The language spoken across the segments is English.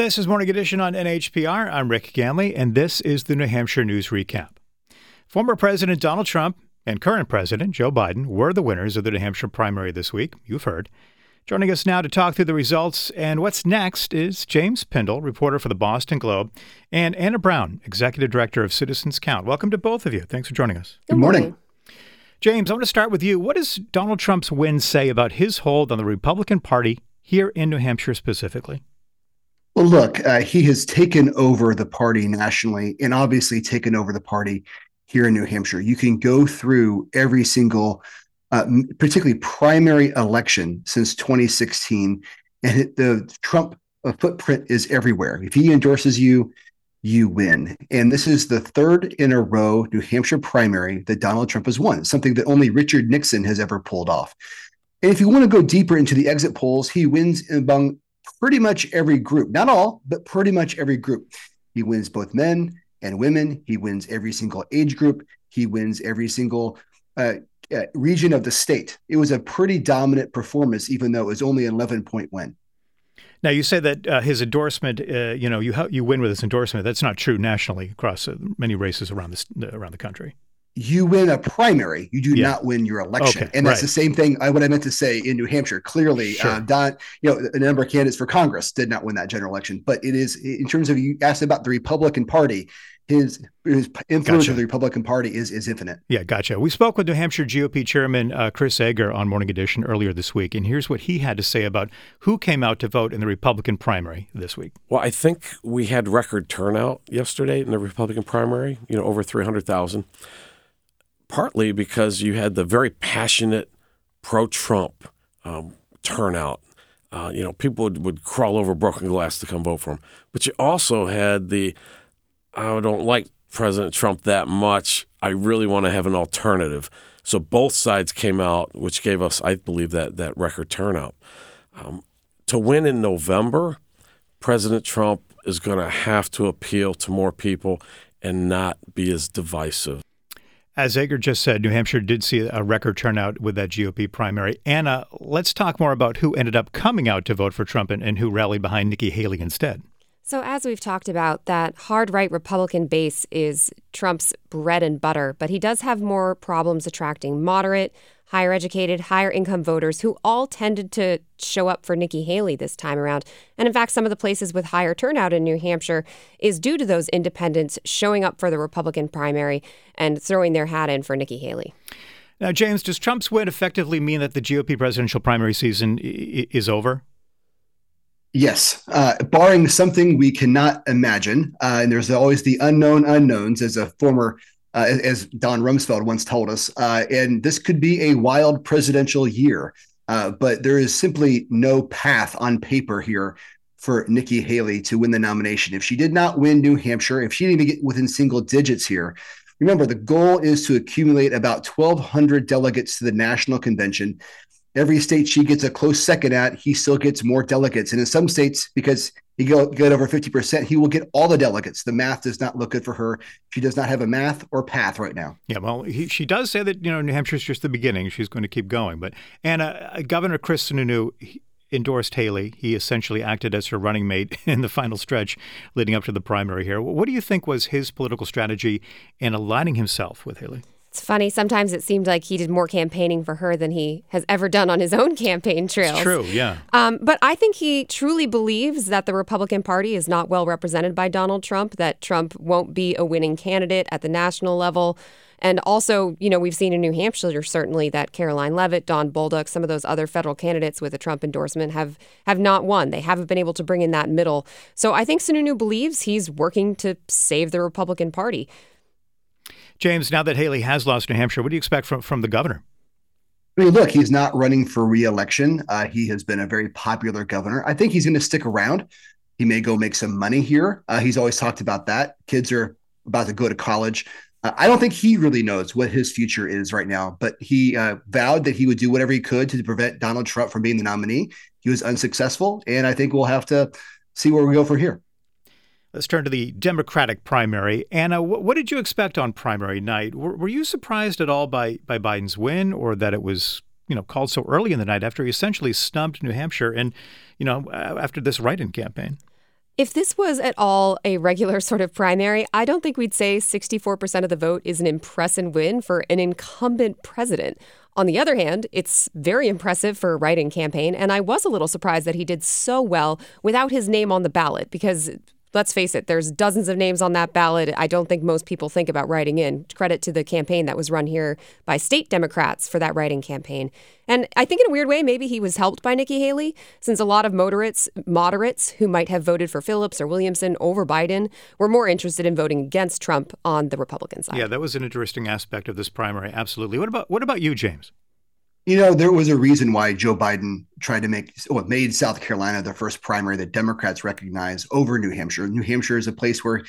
This is Morning Edition on NHPR. I'm Rick Ganley, and this is the New Hampshire News Recap. Former President Donald Trump and current President Joe Biden were the winners of the New Hampshire primary this week. You've heard. Joining us now to talk through the results and what's next is James Pindell, reporter for the Boston Globe, and Anna Brown, executive director of Citizens Count. Welcome to both of you. Thanks for joining us. Good morning. James, I want to start with you. What does Donald Trump's win say about his hold on the Republican Party here in New Hampshire specifically? Well, look, uh, he has taken over the party nationally and obviously taken over the party here in New Hampshire. You can go through every single, uh, particularly primary election since 2016, and the Trump uh, footprint is everywhere. If he endorses you, you win. And this is the third in a row New Hampshire primary that Donald Trump has won, something that only Richard Nixon has ever pulled off. And if you want to go deeper into the exit polls, he wins among pretty much every group, not all, but pretty much every group. He wins both men and women. He wins every single age group. He wins every single uh, uh, region of the state. It was a pretty dominant performance, even though it was only an 11 point win. Now you say that uh, his endorsement, uh, you know, you you win with his endorsement. That's not true nationally across uh, many races around the around the country you win a primary, you do yeah. not win your election. Okay, and that's right. the same thing I what I meant to say in New Hampshire. Clearly, uh, sure. uh, Don, you know, a number of candidates for Congress did not win that general election. But it is in terms of you asked about the Republican Party, his his influence gotcha. of the Republican Party is is infinite. Yeah, gotcha. We spoke with New Hampshire GOP Chairman uh, Chris Ager on Morning Edition earlier this week, and here's what he had to say about who came out to vote in the Republican primary this week. Well, I think we had record turnout yesterday in the Republican primary. You know, over three hundred thousand partly because you had the very passionate pro Trump um, turnout. Uh, you know, people would, would crawl over broken glass to come vote for him. But you also had the, I don't like President Trump that much. I really want to have an alternative. So both sides came out, which gave us, I believe, that, that record turnout. Um, to win in November, President Trump is going to have to appeal to more people and not be as divisive. As Ager just said, New Hampshire did see a record turnout with that GOP primary. Anna, let's talk more about who ended up coming out to vote for Trump and, and who rallied behind Nikki Haley instead. So, as we've talked about, that hard right Republican base is Trump's bread and butter, but he does have more problems attracting moderate, higher educated, higher income voters who all tended to show up for Nikki Haley this time around. And in fact, some of the places with higher turnout in New Hampshire is due to those independents showing up for the Republican primary and throwing their hat in for Nikki Haley. Now, James, does Trump's win effectively mean that the GOP presidential primary season is over? Yes, uh, barring something we cannot imagine. Uh, and there's always the unknown unknowns as a former, uh, as Don Rumsfeld once told us. Uh, and this could be a wild presidential year. Uh, but there is simply no path on paper here for Nikki Haley to win the nomination. If she did not win New Hampshire, if she didn't even get within single digits here, remember the goal is to accumulate about 1,200 delegates to the national convention every state she gets a close second at, he still gets more delegates. And in some states, because he get, get over 50%, he will get all the delegates. The math does not look good for her. She does not have a math or path right now. Yeah, well, he, she does say that, you know, New Hampshire's just the beginning. She's going to keep going. But, Anna, uh, Governor Chris Sununu endorsed Haley. He essentially acted as her running mate in the final stretch leading up to the primary here. What do you think was his political strategy in aligning himself with Haley? It's funny. Sometimes it seemed like he did more campaigning for her than he has ever done on his own campaign trail. True, yeah. Um, but I think he truly believes that the Republican Party is not well represented by Donald Trump, that Trump won't be a winning candidate at the national level. And also, you know, we've seen in New Hampshire certainly that Karoline Leavitt, Don Bolduc, some of those other federal candidates with a Trump endorsement have have not won. They haven't been able to bring in that middle. So I think Sununu believes he's working to save the Republican Party. James, now that Haley has lost New Hampshire, what do you expect from, from the governor? I mean, look, he's not running for reelection. Uh, he has been a very popular governor. I think he's going to stick around. He may go make some money here. Uh, he's always talked about that. Kids are about to go to college. Uh, I don't think he really knows what his future is right now, but he uh, vowed that he would do whatever he could to prevent Donald Trump from being the nominee. He was unsuccessful, and I think we'll have to see where we go from here. Let's turn to the Democratic primary. Anna, what did you expect on primary night? Were, were you surprised at all by, by Biden's win or that it was you know called so early in the night after he essentially snubbed New Hampshire and you know after this write-in campaign? If this was at all a regular sort of primary, I don't think we'd say 64% of the vote is an impressive win for an incumbent president. On the other hand, it's very impressive for a write-in campaign, and I was a little surprised that he did so well without his name on the ballot because let's face it, there's dozens of names on that ballot. I don't think most people think about writing in. Credit to the campaign that was run here by state Democrats for that writing campaign. And I think in a weird way, maybe he was helped by Nikki Haley, since a lot of moderates, moderates who might have voted for Phillips or Williamson over Biden were more interested in voting against Trump on the Republican side. Yeah, that was an interesting aspect of this primary. Absolutely. What about what about you, James? You know, there was a reason why Joe Biden tried to make what made South Carolina the first primary that Democrats recognize over New Hampshire. New Hampshire is a place where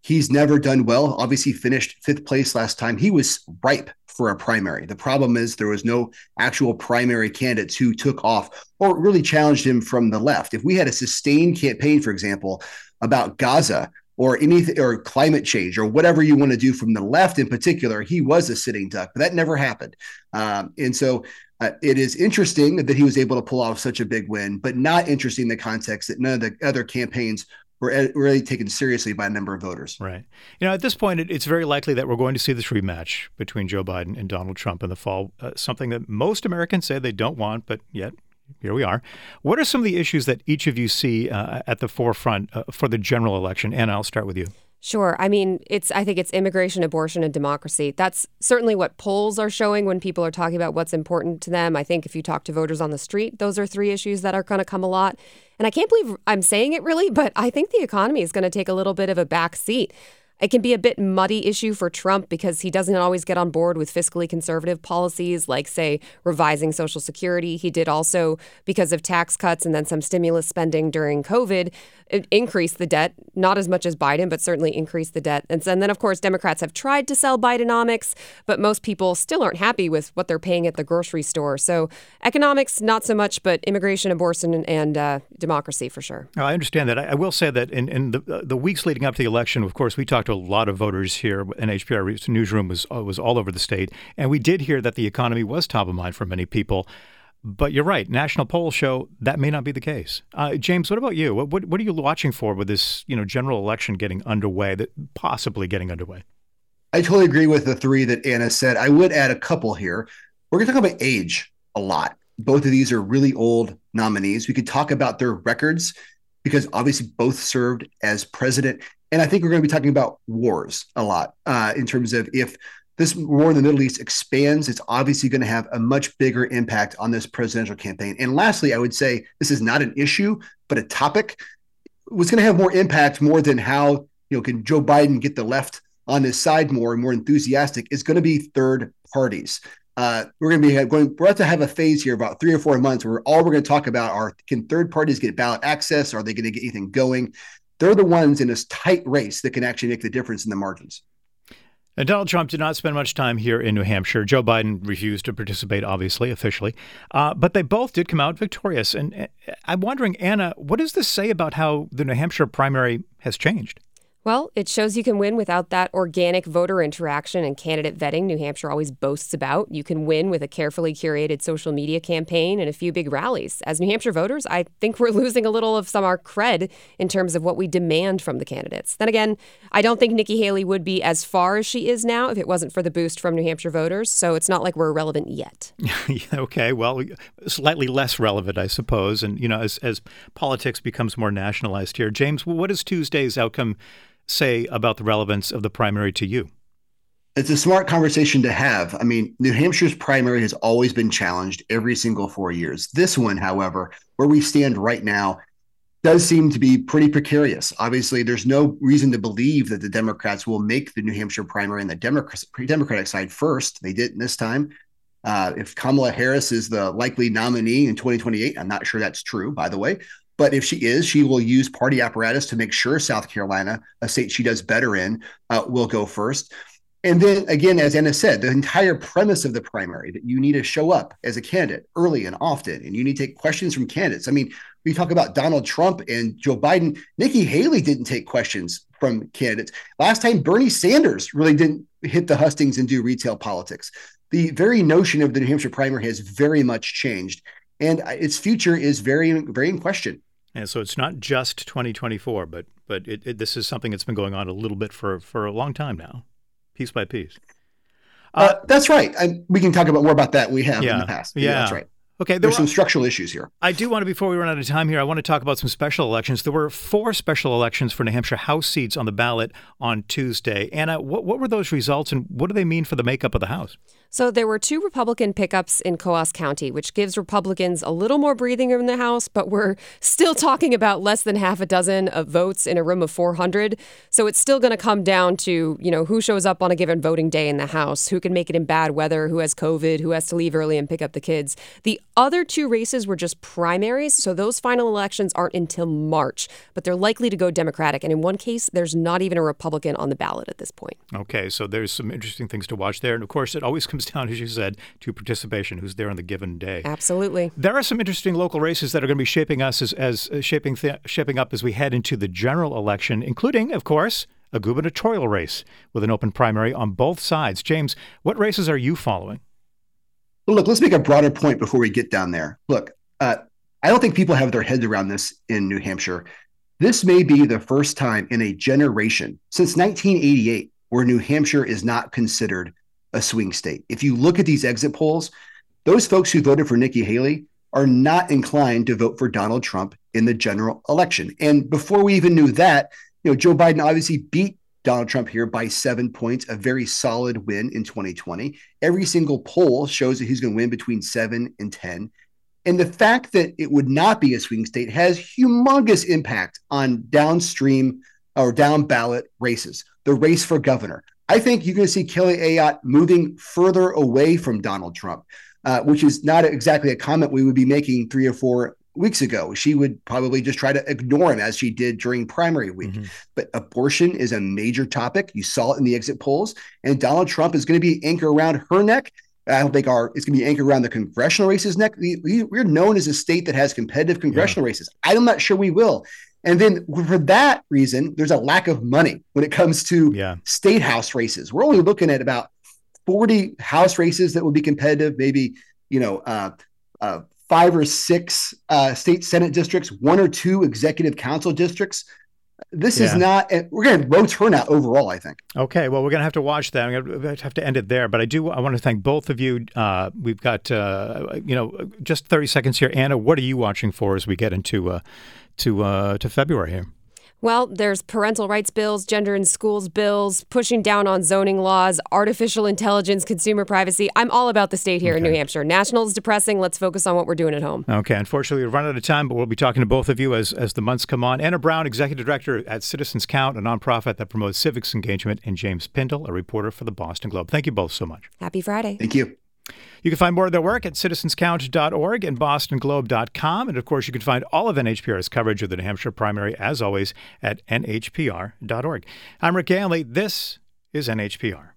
he's never done well. Obviously, finished fifth place last time. He was ripe for a primary. The problem is there was no actual primary candidates who took off or really challenged him from the left. If we had a sustained campaign, for example, about Gaza, or anything or climate change or whatever you want to do from the left in particular he was a sitting duck but that never happened um, and so uh, it is interesting that he was able to pull off such a big win but not interesting in the context that none of the other campaigns were really taken seriously by a number of voters. Right. You know, at this point, it, it's very likely that we're going to see this rematch between Joe Biden and Donald Trump in the fall, uh, something that most Americans say they don't want, but yet here we are. What are some of the issues that each of you see uh, at the forefront uh, for the general election? Anna, I'll start with you. Sure. I mean, it's I think it's immigration, abortion, and democracy. That's certainly what polls are showing when people are talking about what's important to them. I think if you talk to voters on the street, those are three issues that are going to come a lot. And I can't believe I'm saying it really, but I think the economy is going to take a little bit of a back seat. It can be a bit muddy issue for Trump because he doesn't always get on board with fiscally conservative policies like, say, revising Social Security. He did also, because of tax cuts and then some stimulus spending during COVID, increase the debt, not as much as Biden, but certainly increase the debt. And, and then, of course, Democrats have tried to sell Bidenomics, but most people still aren't happy with what they're paying at the grocery store. So economics, not so much, but immigration, abortion, and, uh, democracy for sure. I understand that. I, I, will say that in, in the, the weeks leading up to the election, of course, we talked to a lot of voters here. NHPR newsroom was, uh, was all over the state. And we did hear that the economy was top of mind for many people. But you're right. National polls show that may not be the case. Uh, James, what about you? What, what, what are you watching for with this you know general election getting underway, that possibly getting underway? I totally agree with the three that Anna said. I would add a couple here. We're going to talk about age a lot. Both of these are really old nominees. We could talk about their records because obviously both served as president. And I think we're going to be talking about wars a lot uh, in terms of if this war in the Middle East expands, it's obviously going to have a much bigger impact on this presidential campaign. And lastly, I would say this is not an issue, but a topic. was going to have more impact, more than how you know can Joe Biden get the left on his side more and more enthusiastic, is going to be third parties. Uh, we're going to be going. We're about to have a phase here about three or four months where all we're going to talk about are can third parties get ballot access? Are they going to get anything going? They're the ones in this tight race that can actually make the difference in the margins. And Donald Trump did not spend much time here in New Hampshire. Joe Biden refused to participate, obviously, officially. Uh, but they both did come out victorious. And uh, I'm wondering, Anna, what does this say about how the New Hampshire primary has changed? Well, it shows you can win without that organic voter interaction and candidate vetting New Hampshire always boasts about. You can win with a carefully curated social media campaign and a few big rallies. As New Hampshire voters, I think we're losing a little of some of our cred in terms of what we demand from the candidates. Then again, I don't think Nikki Haley would be as far as she is now if it wasn't for the boost from New Hampshire voters. So it's not like we're irrelevant yet. okay, well, slightly less relevant, I suppose. And, you know, as, as politics becomes more nationalized here, James, what is Tuesday's outcome? Say about the relevance of the primary to you? It's a smart conversation to have. I mean, New Hampshire's primary has always been challenged every single four years. This one, however, where we stand right now, does seem to be pretty precarious. Obviously, there's no reason to believe that the Democrats will make the New Hampshire primary on the Democratic side first. They didn't this time. Uh, if Kamala Harris is the likely nominee in 2028, I'm not sure that's true, by the way. But if she is, she will use party apparatus to make sure South Carolina, a state she does better in, uh, will go first. And then again, as Anna said, the entire premise of the primary that you need to show up as a candidate early and often, and you need to take questions from candidates. I mean, we talk about Donald Trump and Joe Biden. Nikki Haley didn't take questions from candidates. Last time, Bernie Sanders really didn't hit the hustings and do retail politics. The very notion of the New Hampshire primary has very much changed, and its future is very, very in question. And so it's not just 2024, but but it, it, this is something that's been going on a little bit for for a long time now, piece by piece. Uh, uh, that's right. I, we can talk about more about that. We have yeah, in the past. Yeah, that's right. Okay, there there's some structural issues here. I do want to, before we run out of time here, I want to talk about some special elections. There were four special elections for New Hampshire House seats on the ballot on Tuesday. Anna, what, what were those results and what do they mean for the makeup of the House? So there were two Republican pickups in Coos County, which gives Republicans a little more breathing room in the House, but we're still talking about less than half a dozen of votes in a room of 400. So it's still going to come down to, you know, who shows up on a given voting day in the House, who can make it in bad weather, who has COVID, who has to leave early and pick up the kids. The other two races were just primaries, so those final elections aren't until March, but they're likely to go Democratic. And in one case, there's not even a Republican on the ballot at this point. Okay, so there's some interesting things to watch there. And of course, it always comes comes down, as you said, to participation. Who's there on the given day? Absolutely. There are some interesting local races that are going to be shaping us as, as uh, shaping th- shaping up as we head into the general election, including, of course, a gubernatorial race with an open primary on both sides. James, what races are you following? Well, look, let's make a broader point before we get down there. Look, uh, I don't think people have their heads around this in New Hampshire. This may be the first time in a generation since 1988 where New Hampshire is not considered a swing state. If you look at these exit polls, those folks who voted for Nikki Haley are not inclined to vote for Donald Trump in the general election. And before we even knew that, you know, Joe Biden obviously beat Donald Trump here by seven points, a very solid win in 2020. Every single poll shows that he's going to win between seven and 10. And the fact that it would not be a swing state has humongous impact on downstream or down ballot races. The race for governor, I think you're going to see Kelly Ayotte moving further away from Donald Trump, uh, which is not exactly a comment we would be making three or four weeks ago. She would probably just try to ignore him as she did during primary week. Mm-hmm. But abortion is a major topic. You saw it in the exit polls, and Donald Trump is going to be anchor around her neck. I don't think our it's going to be anchored around the congressional races neck. We, are known as a state that has competitive congressional yeah. races. I'm not sure we will. And then for that reason, there's a lack of money when it comes to yeah. state house races. We're only looking at about 40 house races that would be competitive, maybe, you know, uh, uh, five or six uh, state senate districts, one or two executive council districts. This yeah. is not, we're going to low turnout overall, I think. Okay. Well, we're going to have to watch that. I'm going to have to end it there. But I do, I want to thank both of you. Uh, we've got, uh, you know, just 30 seconds here. Anna, what are you watching for as we get into uh, to uh, to February here? Well, there's parental rights bills, gender in schools bills, pushing down on zoning laws, artificial intelligence, consumer privacy. I'm all about the state here okay. in New Hampshire. National is depressing. Let's focus on what we're doing at home. Okay. Unfortunately, we've run out of time, but we'll be talking to both of you as, as the months come on. Anna Brown, Executive Director at Citizens Count, a nonprofit that promotes civics engagement, and James Pindell, a reporter for the Boston Globe. Thank you both so much. Happy Friday. Thank you. You can find more of their work at citizenscount.org and bostonglobe.com. And of course, you can find all of NHPR's coverage of the New Hampshire primary, as always, at nhpr.org. I'm Rick Ganley. This is NHPR.